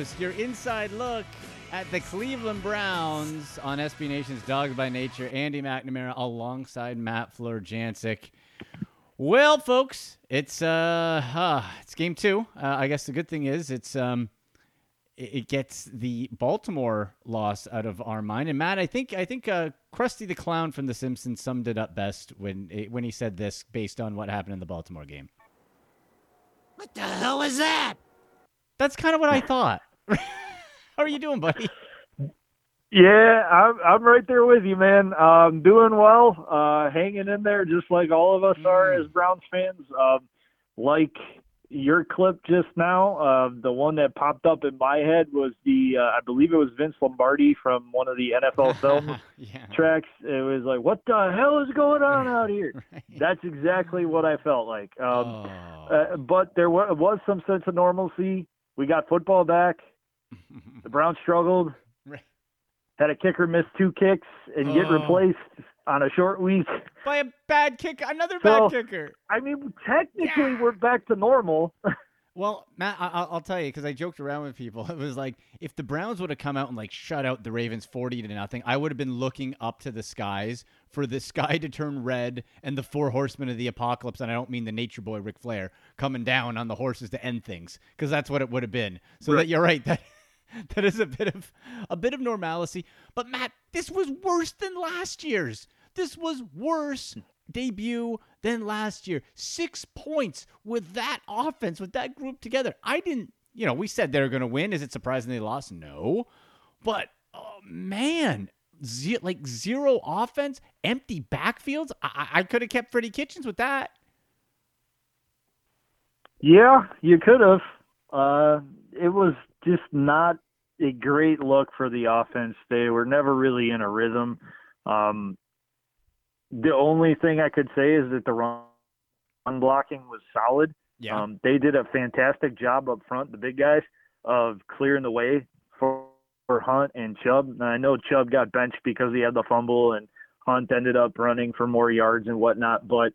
Welcome to the Doghouse, your inside look at the Cleveland Browns on SB Nation's Dogs by Nature. Andy McNamara alongside Matt Florjancic. Well, folks, it's uh, uh it's game two. Uh, I guess the good thing is it's um, it, it gets the Baltimore loss out of our mind. And Matt, I think I think uh, Krusty the Clown from The Simpsons summed it up best when when he said this based on what happened in the Baltimore game. What the hell was that? That's kind of what I thought. How are you doing, buddy? Yeah, I'm I'm right there with you, man. Um, doing well, uh, hanging in there, just like all of us are as Browns fans. Um, like your clip just now, uh, the one that popped up in my head was the, uh, I believe it was Vince Lombardi from one of the NFL film yeah. tracks. It was like, "What the hell is going on out here?" Right. That's exactly what I felt like. Um, Oh. uh, but there wa- was some sense of normalcy. We got football back. The Browns struggled. Right. Had a kicker miss two kicks and get Oh. replaced on a short week. By a bad kick, another So- bad kicker. I mean, technically we're back to normal. Well, Matt, I- I- I'll tell you because I joked around with people. It was like if the Browns would have come out and like shut out the Ravens forty to nothing, I would have been looking up to the skies for the sky to turn red and the four horsemen of the apocalypse. And I don't mean the Nature Boy Ric Flair coming down on the horses to end things because that's what it would have been. So that you're right that that is a bit of a bit of normalcy. But Matt, this was worse than last year's. This was worse debut than last year. Six points with that offense, with that group together. I didn't, you know, we said they were going to win. Is it surprising they lost? No. But, oh, man, ze- like zero offense, empty backfields. I, I could have kept Freddie Kitchens with that. Yeah, you could have. Uh, it was just not a great look for the offense. They were never really in a rhythm. Um, the only thing I could say is that the run blocking was solid. Yeah. Um, they did a fantastic job up front, the big guys, of clearing the way for, for Hunt and Chubb. And I know Chubb got benched because he had the fumble, and Hunt ended up running for more yards and whatnot. But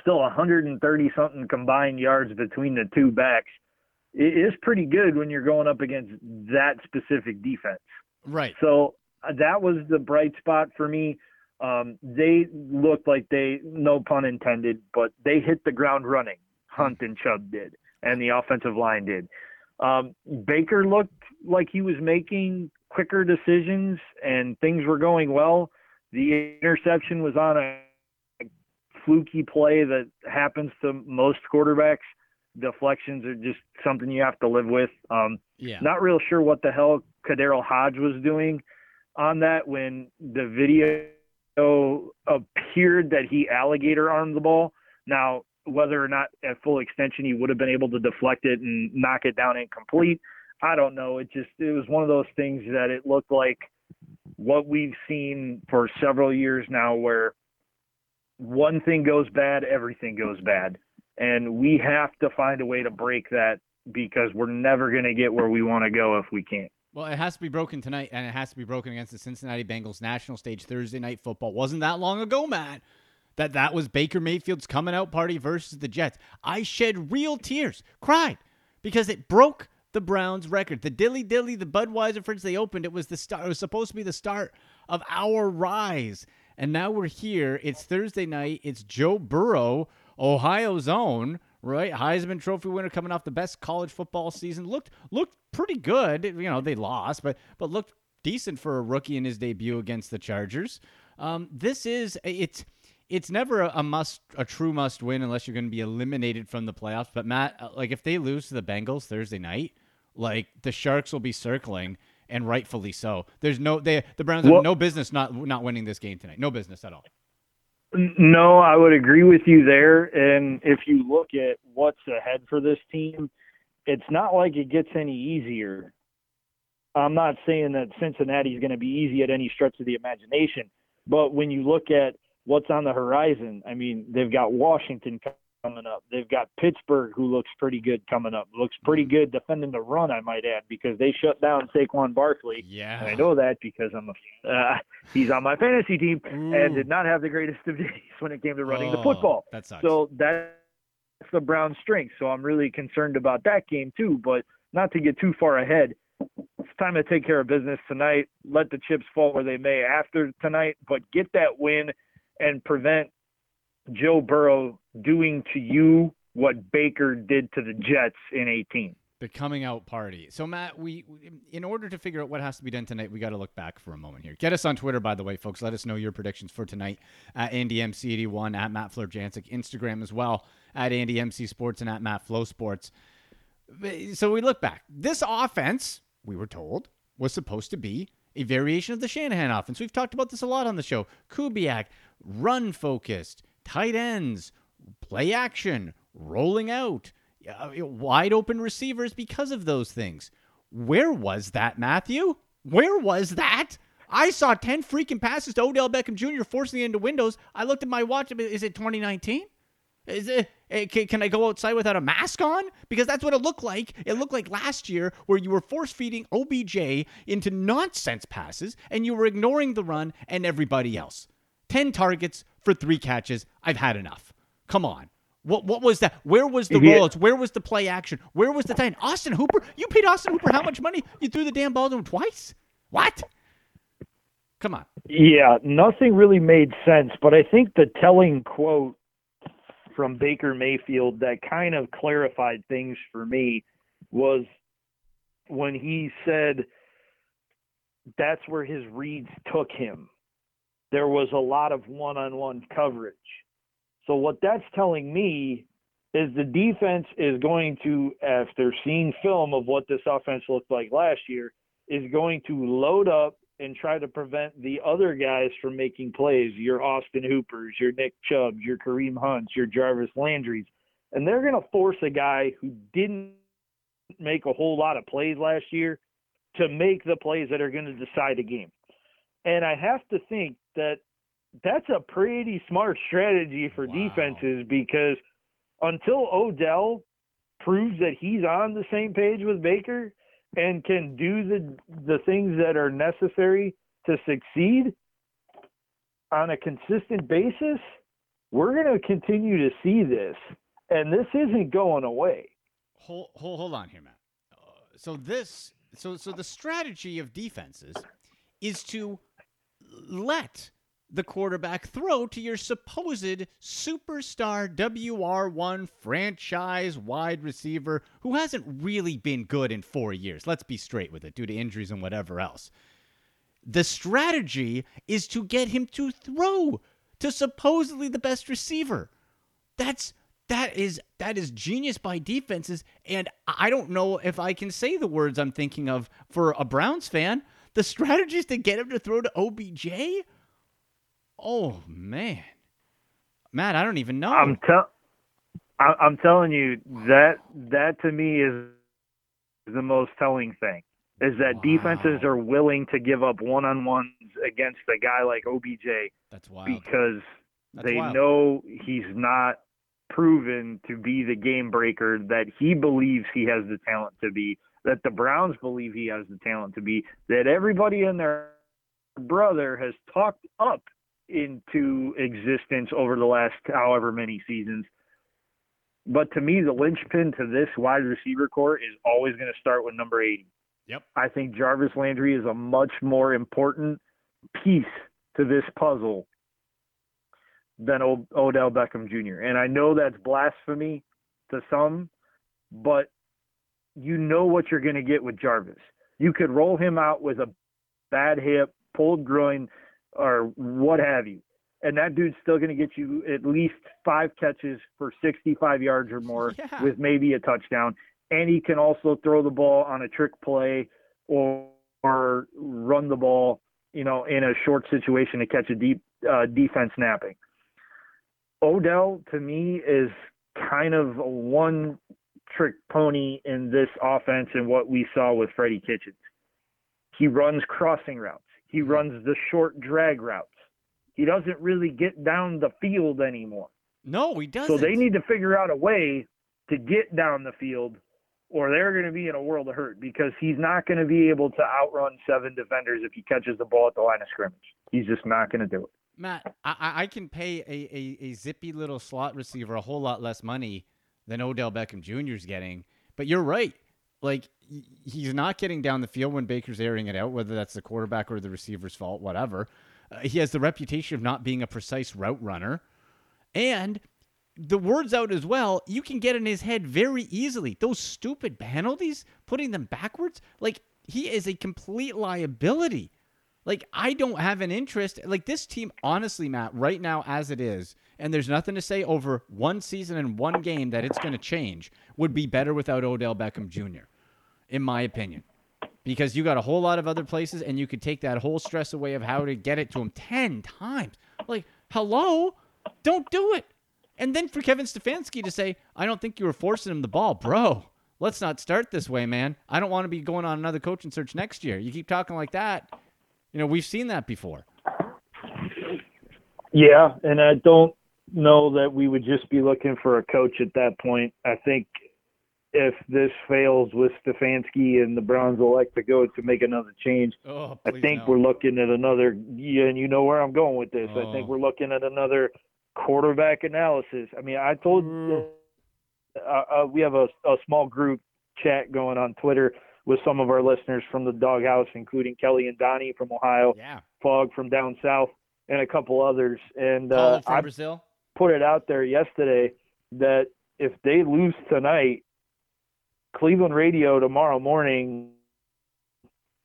still, 130 something combined yards between the two backs it is pretty good when you're going up against that specific defense. right. So uh, that was the bright spot for me. Um, they looked like they, no pun intended, but they hit the ground running. Hunt and Chubb did, and the offensive line did. Um, Baker looked like he was making quicker decisions, and things were going well. The interception was on a fluky play that happens to most quarterbacks. Deflections are just something you have to live with. Um, Yeah. not real sure what the hell KhaDarel Hodge was doing on that when the video appeared that he alligator armed the ball. Now, whether or not at full extension he would have been able to deflect it and knock it down incomplete, I don't know. It just it was one of those things that it looked like what we've seen for several years now where one thing goes bad, everything goes bad. And we have to find a way to break that because we're never going to get where we want to go if we can't. Well, it has to be broken tonight, and it has to be broken against the Cincinnati Bengals national stage Thursday night football. Wasn't that long ago, Matt? That that was Baker Mayfield's coming out party versus the Jets. I shed real tears, cried because it broke the Browns' record. The dilly dilly, the Budweiser fridge they opened, it was the start. It was supposed to be the start of our rise, and now we're here. It's Thursday night. It's Joe Burrow, Ohio's own, right? Heisman Trophy winner coming off the best college football season. Looked looked pretty good. You know, they lost, but but looked decent for a rookie in his debut against the Chargers. Um, this is it's it's never a, a must a true must win unless you're going to be eliminated from the playoffs. But Matt, uh, like if they lose to the Bengals Thursday night, like the Sharks will be circling and rightfully so. There's no they the Browns have Well- no business not not winning this game tonight. No business at all. No, I would agree with you there. And if you look at what's ahead for this team, it's not like it gets any easier. I'm not saying that Cincinnati is going to be easy at any stretch of the imagination, but when you look at what's on the horizon, I mean, they've got Washington coming up. They've got Pittsburgh, who looks pretty good coming up. Looks pretty good defending the run, I might add, because they shut down Saquon Barkley. Yeah. And I know that because I'm a, uh, he's on my fantasy team Ooh. and did not have the greatest of days when it came to running the Oh, football. That sucks. So that's the Browns' strength. So I'm really concerned about that game too. But not to get too far ahead, it's time to take care of business tonight. Let the chips fall where they may after tonight, but get that win and prevent Joe Burrow doing to you what Baker did to the Jets in 18. The coming out party. So Matt, we in order to figure out what has to be done tonight, we got to look back for a moment here. Get us on Twitter, by the way, folks. Let us know your predictions for tonight at AndyMC81 at Matt Florjancic, Instagram as well at AndyMC Sports and at Matt Flow Sports. So we look back. This offense, we were told, was supposed to be a variation of the Shanahan offense. We've talked about this a lot on the show. Kubiak, run focused, tight ends, play action, rolling out uh, wide open receivers because of those things. Where was that, Matthew? Where was that? I saw 10 freaking passes to Odell Beckham Jr. forcing it into windows. I looked at my watch. Is it 2019? Is it, eh, can I go outside without a mask on? Because that's what it looked like. It looked like last year where you were force feeding OBJ into nonsense passes and you were ignoring the run and everybody else. 10 targets for three catches. I've had enough. Come on. What what was that? Where was the yeah. rollouts? Where was the play action? Where was the time? Austin Hooper? You paid Austin Hooper how much money? You threw the damn ball to him twice? What? Come on. Yeah, nothing really made sense, but I think the telling quote from Baker Mayfield that kind of clarified things for me was when he said that's where his reads took him. There was a lot of one-on-one coverage so what that's telling me is the defense is going to, after seeing film of what this offense looked like last year, is going to load up and try to prevent the other guys from making plays. Your Austin Hoopers, your Nick Chubbs, your Kareem Hunts, your Jarvis Landrys, and they're going to force a guy who didn't make a whole lot of plays last year to make the plays that are going to decide a game. And I have to think that that's a pretty smart strategy for wow. defenses because until Odell proves that he's on the same page with Baker and can do the the things that are necessary to succeed on a consistent basis, we're going to continue to see this, and this isn't going away. Hold hold, hold on here, Matt. Uh, so this so so the strategy of defenses is to let the quarterback throw to your supposed superstar WR1 franchise wide receiver who hasn't really been good in four years. Let's be straight with it, due to injuries and whatever else. The strategy is to get him to throw to supposedly the best receiver. That's that is that is genius by defenses and I don't know if I can say the words I'm thinking of for a Browns fan. The strategy is to get him to throw to OBJ? Oh man, Matt, I don't even know. I'm tell, I'm telling you that that to me is the most telling thing is that wow. defenses are willing to give up one on ones against a guy like OBJ. That's wild. Because That's they wild. know he's not proven to be the game breaker that he believes he has the talent to be, that the Browns believe he has the talent to be, that everybody and their brother has talked up into existence over the last however many seasons. But to me, the linchpin to this wide receiver core is always going to start with number 80. Yep. I think Jarvis Landry is a much more important piece to this puzzle than o- Odell Beckham Jr. And I know that's blasphemy to some, but you know what you're going to get with Jarvis. You could roll him out with a bad hip, pulled groin, or what have you. And that dude's still going to get you at least five catches for 65 yards or more yeah. with maybe a touchdown. And he can also throw the ball on a trick play or, or run the ball, you know, in a short situation to catch a deep uh, defense napping. Odell, to me, is kind of a one trick pony in this offense and what we saw with Freddie Kitchens. He runs crossing routes. He mm-hmm. runs the short drag routes. He doesn't really get down the field anymore. No, he doesn't. So they need to figure out a way to get down the field or they're going to be in a world of hurt because he's not going to be able to outrun seven defenders if he catches the ball at the line of scrimmage. He's just not going to do it. Matt, I, I can pay a, a, a zippy little slot receiver a whole lot less money than Odell Beckham Jr. is getting. But you're right. Like he's not getting down the field when Baker's airing it out, whether that's the quarterback or the receiver's fault, whatever. Uh, he has the reputation of not being a precise route runner. And the word's out as well. You can get in his head very easily. Those stupid penalties, putting them backwards, like he is a complete liability. Like I don't have an interest. Like this team, honestly, Matt, right now as it is, and there's nothing to say over one season and one game that it's going to change. Would be better without Odell Beckham Jr. In my opinion, because you got a whole lot of other places, and you could take that whole stress away of how to get it to him ten times. Like, hello, don't do it. And then for Kevin Stefanski to say, I don't think you were forcing him the ball, bro. Let's not start this way, man. I don't want to be going on another coaching search next year. You keep talking like that. You know, we've seen that before. Yeah, and I don't know that we would just be looking for a coach at that point. I think if this fails with Stefanski and the Browns elect to go to make another change, oh, I think no. we're looking at another. Yeah, and you know where I'm going with this. Oh. I think we're looking at another quarterback analysis. I mean, I told mm. uh, uh, we have a, a small group chat going on Twitter with some of our listeners from the doghouse, including Kelly and Donnie from Ohio, yeah. Fog from down south, and a couple others. And uh, I Brazil. put it out there yesterday that if they lose tonight, Cleveland radio tomorrow morning,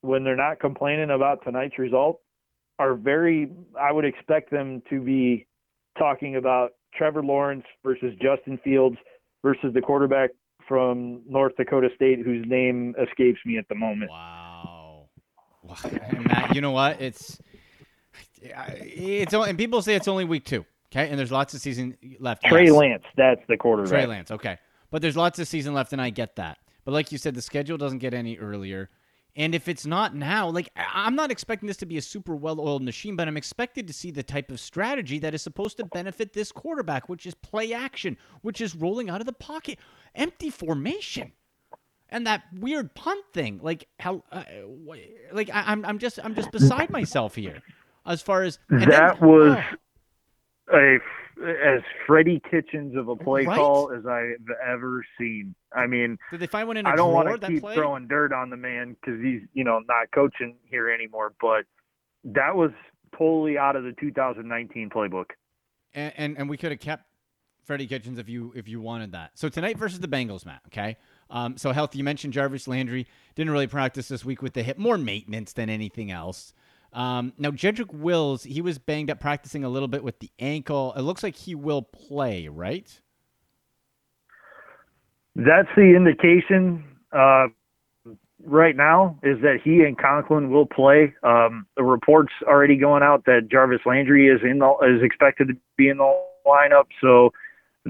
when they're not complaining about tonight's result, are very. I would expect them to be talking about Trevor Lawrence versus Justin Fields versus the quarterback from North Dakota State whose name escapes me at the moment. Wow. Matt, you know what? It's it's and people say it's only week two. Okay, and there's lots of season left. Trey yes. Lance, that's the quarterback. Trey Lance, okay, but there's lots of season left, and I get that. But like you said, the schedule doesn't get any earlier. And if it's not now, like I'm not expecting this to be a super well-oiled machine, but I'm expected to see the type of strategy that is supposed to benefit this quarterback, which is play action, which is rolling out of the pocket, empty formation, and that weird punt thing. Like how, uh, like I, am I'm just I'm just beside myself here, as far as that then, was oh. a as Freddie Kitchens of a play right? call as I've ever seen. I mean, did they find one in I don't want to keep play? throwing dirt on the man because he's you know not coaching here anymore, but that was totally out of the 2019 playbook. And and, and we could have kept Freddie Kitchens if you if you wanted that. So tonight versus the Bengals, Matt. Okay. Um, so health. You mentioned Jarvis Landry didn't really practice this week with the hip, more maintenance than anything else. Um, now, Jedrick Wills, he was banged up practicing a little bit with the ankle. It looks like he will play, right? That's the indication uh, right now is that he and Conklin will play. Um, the reports already going out that Jarvis Landry is in the, is expected to be in the lineup. So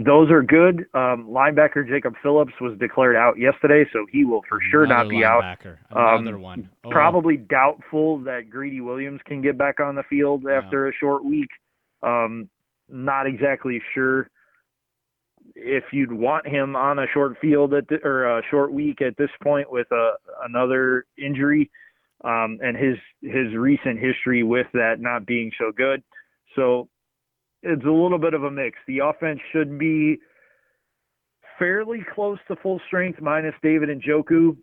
those are good. Um, linebacker Jacob Phillips was declared out yesterday, so he will for sure Another not be out. Another um, one. Oh. Probably doubtful that Greedy Williams can get back on the field after a short week. Um, not exactly sure if you'd want him on a short field at the, or a short week at this point with a, another injury, um, and his his recent history with that not being so good. So it's a little bit of a mix. The offense should be fairly close to full strength, minus David Njoku.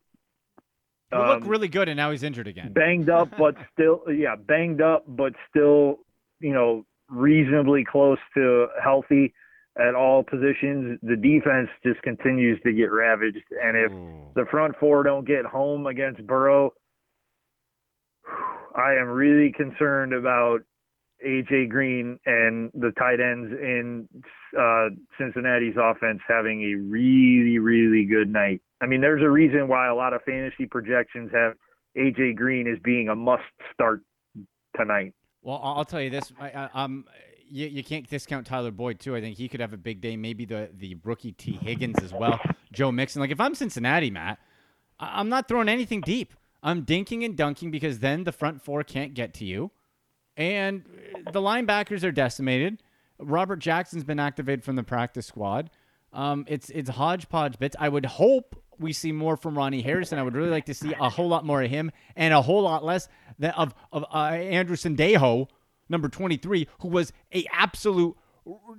He um, looked really good, and now he's injured again. Banged up, but still, yeah, banged up, but still, you know, reasonably close to healthy at all positions. The defense just continues to get ravaged, and if Ooh. the front four don't get home against Burrow, I am really concerned about AJ Green and the tight ends in uh, Cincinnati's offense having a really, really good night. I mean, there's a reason why a lot of fantasy projections have AJ Green as being a must start tonight. Well, I'll tell you this: I, um, you, you can't discount Tyler Boyd too. I think he could have a big day. Maybe the the rookie Tee Higgins as well. Joe Mixon. Like if I'm Cincinnati, Matt, I'm not throwing anything deep. I'm dinking and dunking because then the front four can't get to you. And the linebackers are decimated. Robert Jackson's been activated from the practice squad. Um, it's it's hodgepodge bits. I would hope we see more from Ronnie Harrison. I would really like to see a whole lot more of him and a whole lot less of of uh, Andrew Sendejo, number twenty three, who was a absolute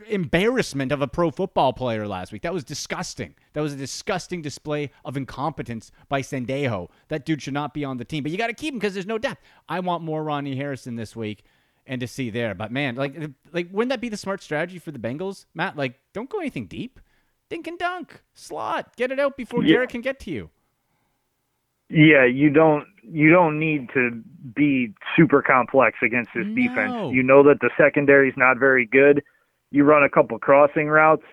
embarrassment of a pro football player last week. That was disgusting. That was a disgusting display of incompetence by Sendejo. That dude should not be on the team, but you got to keep him because there's no depth. I want more Ronnie Harrison this week and to see there. But man, like, like wouldn't that be the smart strategy for the Bengals, Matt? Like, don't go anything deep. Dink and dunk, slot, get it out before Yeah. Garrett can get to you. Yeah, you don't you don't need to be super complex against this No. defense. You know that the secondary is not very good. You run a couple crossing routes,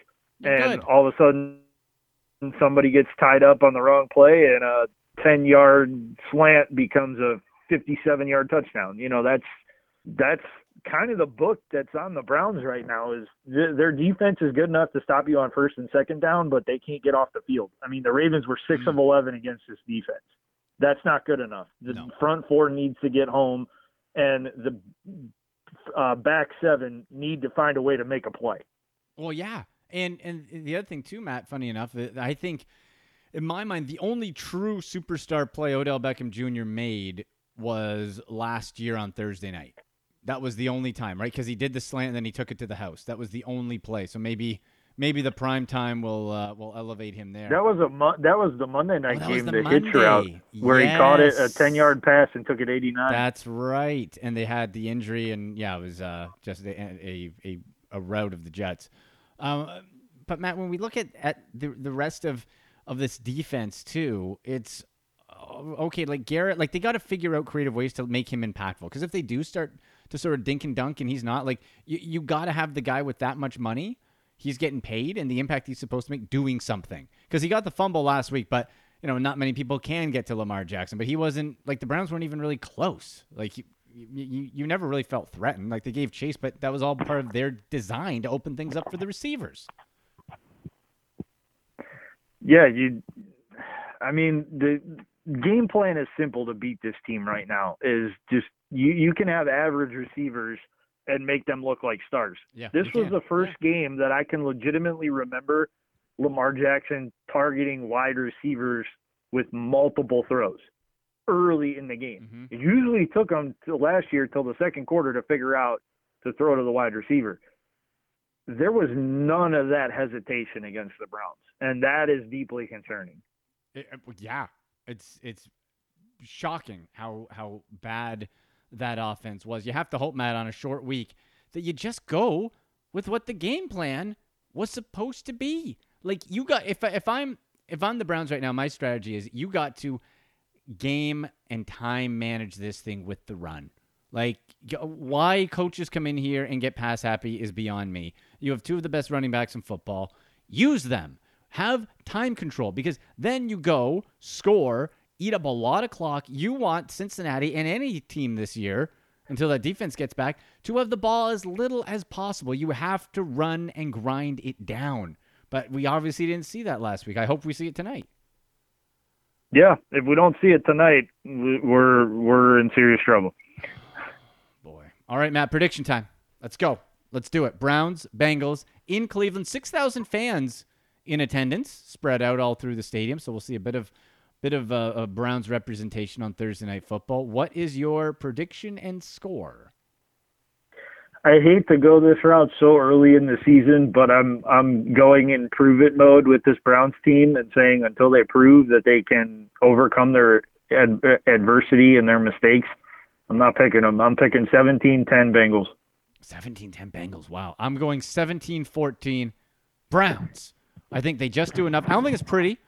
and good. all of a sudden somebody gets tied up on the wrong play, and a ten yard slant becomes a fifty seven yard touchdown. You know that's that's kind of the book that's on the Browns right now. Is th- their defense is good enough to stop you on first and second down, but they can't get off the field. I mean, the Ravens were six of mm-hmm. eleven against this defense. That's not good enough. The No. front four needs to get home, and the uh, back seven need to find a way to make a play. Well, yeah, and and the other thing too, Matt. Funny enough, I think in my mind the only true superstar play Odell Beckham Jr. made was last year on Thursday night. That was the only time, right? Because he did the slant and then he took it to the house. That was the only play. So maybe maybe the prime time will uh, will elevate him there. That was a mo- that was the Monday night Oh, was game, the the, hitch route, where he caught it a ten yard pass and took it eighty nine. That's right. And they had the injury, and yeah, it was uh, just a, a, a, a rout of the Jets. Um, but Matt, when we look at, at the the rest of of this defense too, it's uh, okay. Like Garrett, like they got to figure out creative ways to make him impactful. Because if they do start to sort of dink and dunk, and he's not, like you you got to have the guy with that much money. He's getting paid, and the impact he's supposed to make doing something. Because he got the fumble last week, but you know, not many people can get to Lamar Jackson, but he wasn't like the Browns weren't even really close. Like you, you, you never really felt threatened. Like they gave Chase, but that was all part of their design to open things up for the receivers. Yeah, you. I mean, the game plan is simple to beat this team right now. Is just you you can have average receivers and make them look like stars. Yeah, This was the first game that I can legitimately remember Lamar Jackson targeting wide receivers with multiple throws early in the game. Mhm. It usually took them till last year till the second quarter to figure out to throw to the wide receiver. There was none of that hesitation against the Browns, and that is deeply concerning. It- yeah, it's it's shocking how how bad that offense was. You have to hope, Matt, on a short week that you just go with what the game plan was supposed to be. Like you got if if I'm if I'm the Browns right now, my strategy is you got to game and time manage this thing with the run. Like why coaches come in here and get pass happy is beyond me. You have two of the best running backs in football. Use them. Have time control because then you go score, eat up a lot of clock. You want Cincinnati and any team this year until that defense gets back to have the ball as little as possible. You have to run and grind it down. But we obviously didn't see that last week. I hope we see it tonight. Yeah, if we don't see it tonight, we're we're in serious trouble. Boy. All right, Matt, prediction time. Let's go. Let's do it. Browns, Bengals in Cleveland. 6,000 fans in attendance, spread out all through the stadium. So we'll see a bit of bit of uh, a Browns representation on Thursday night football. What is your prediction and score? I hate to go this route so early in the season, but I'm I'm going in prove it mode with this Browns team and saying until they prove that they can overcome their ad- adversity and their mistakes, I'm not picking them. I'm picking 17-10 Bengals. 17-10 Bengals. Wow. I'm going 17-14 Browns. I think they just do enough. I don't think it's pretty.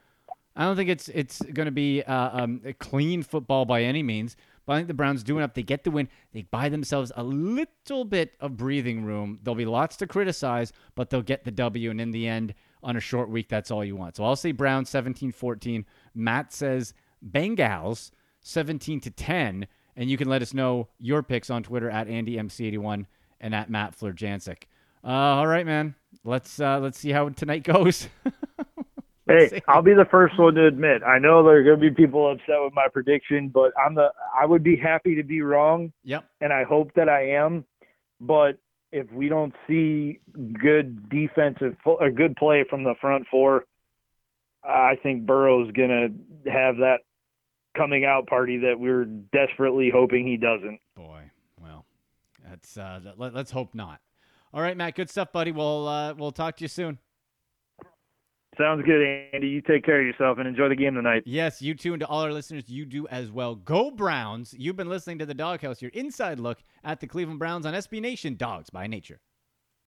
I don't think it's it's going to be uh, um, a clean football by any means. But I think the Browns do enough. They get the win. They buy themselves a little bit of breathing room. There'll be lots to criticize, but they'll get the W. And in the end, on a short week, that's all you want. So I'll say Browns 17-14. Matt says Bengals 17 to 10. And you can let us know your picks on Twitter at AndyMC81 and at Matt Florjancic. Uh, all right, man. Let's uh, let's see how tonight goes. Hey. I'll be the first one to admit. I know there are going to be people upset with my prediction, but I'm the I would be happy to be wrong Yep. and I hope that I am. But if we don't see good defensive or good play from the front four, I think Burrow's gonna have that coming out party that we're desperately hoping he doesn't. Boy, well, that's uh, let, let's hope not. All right, Matt. Good stuff, buddy. We'll uh, we'll talk to you soon. Sounds good, Andy. You take care of yourself and enjoy the game tonight. Yes, you too, and to all our listeners, you do as well. Go Browns! You've been listening to the Doghouse, your inside look at the Cleveland Browns on SB Nation. Dogs by nature.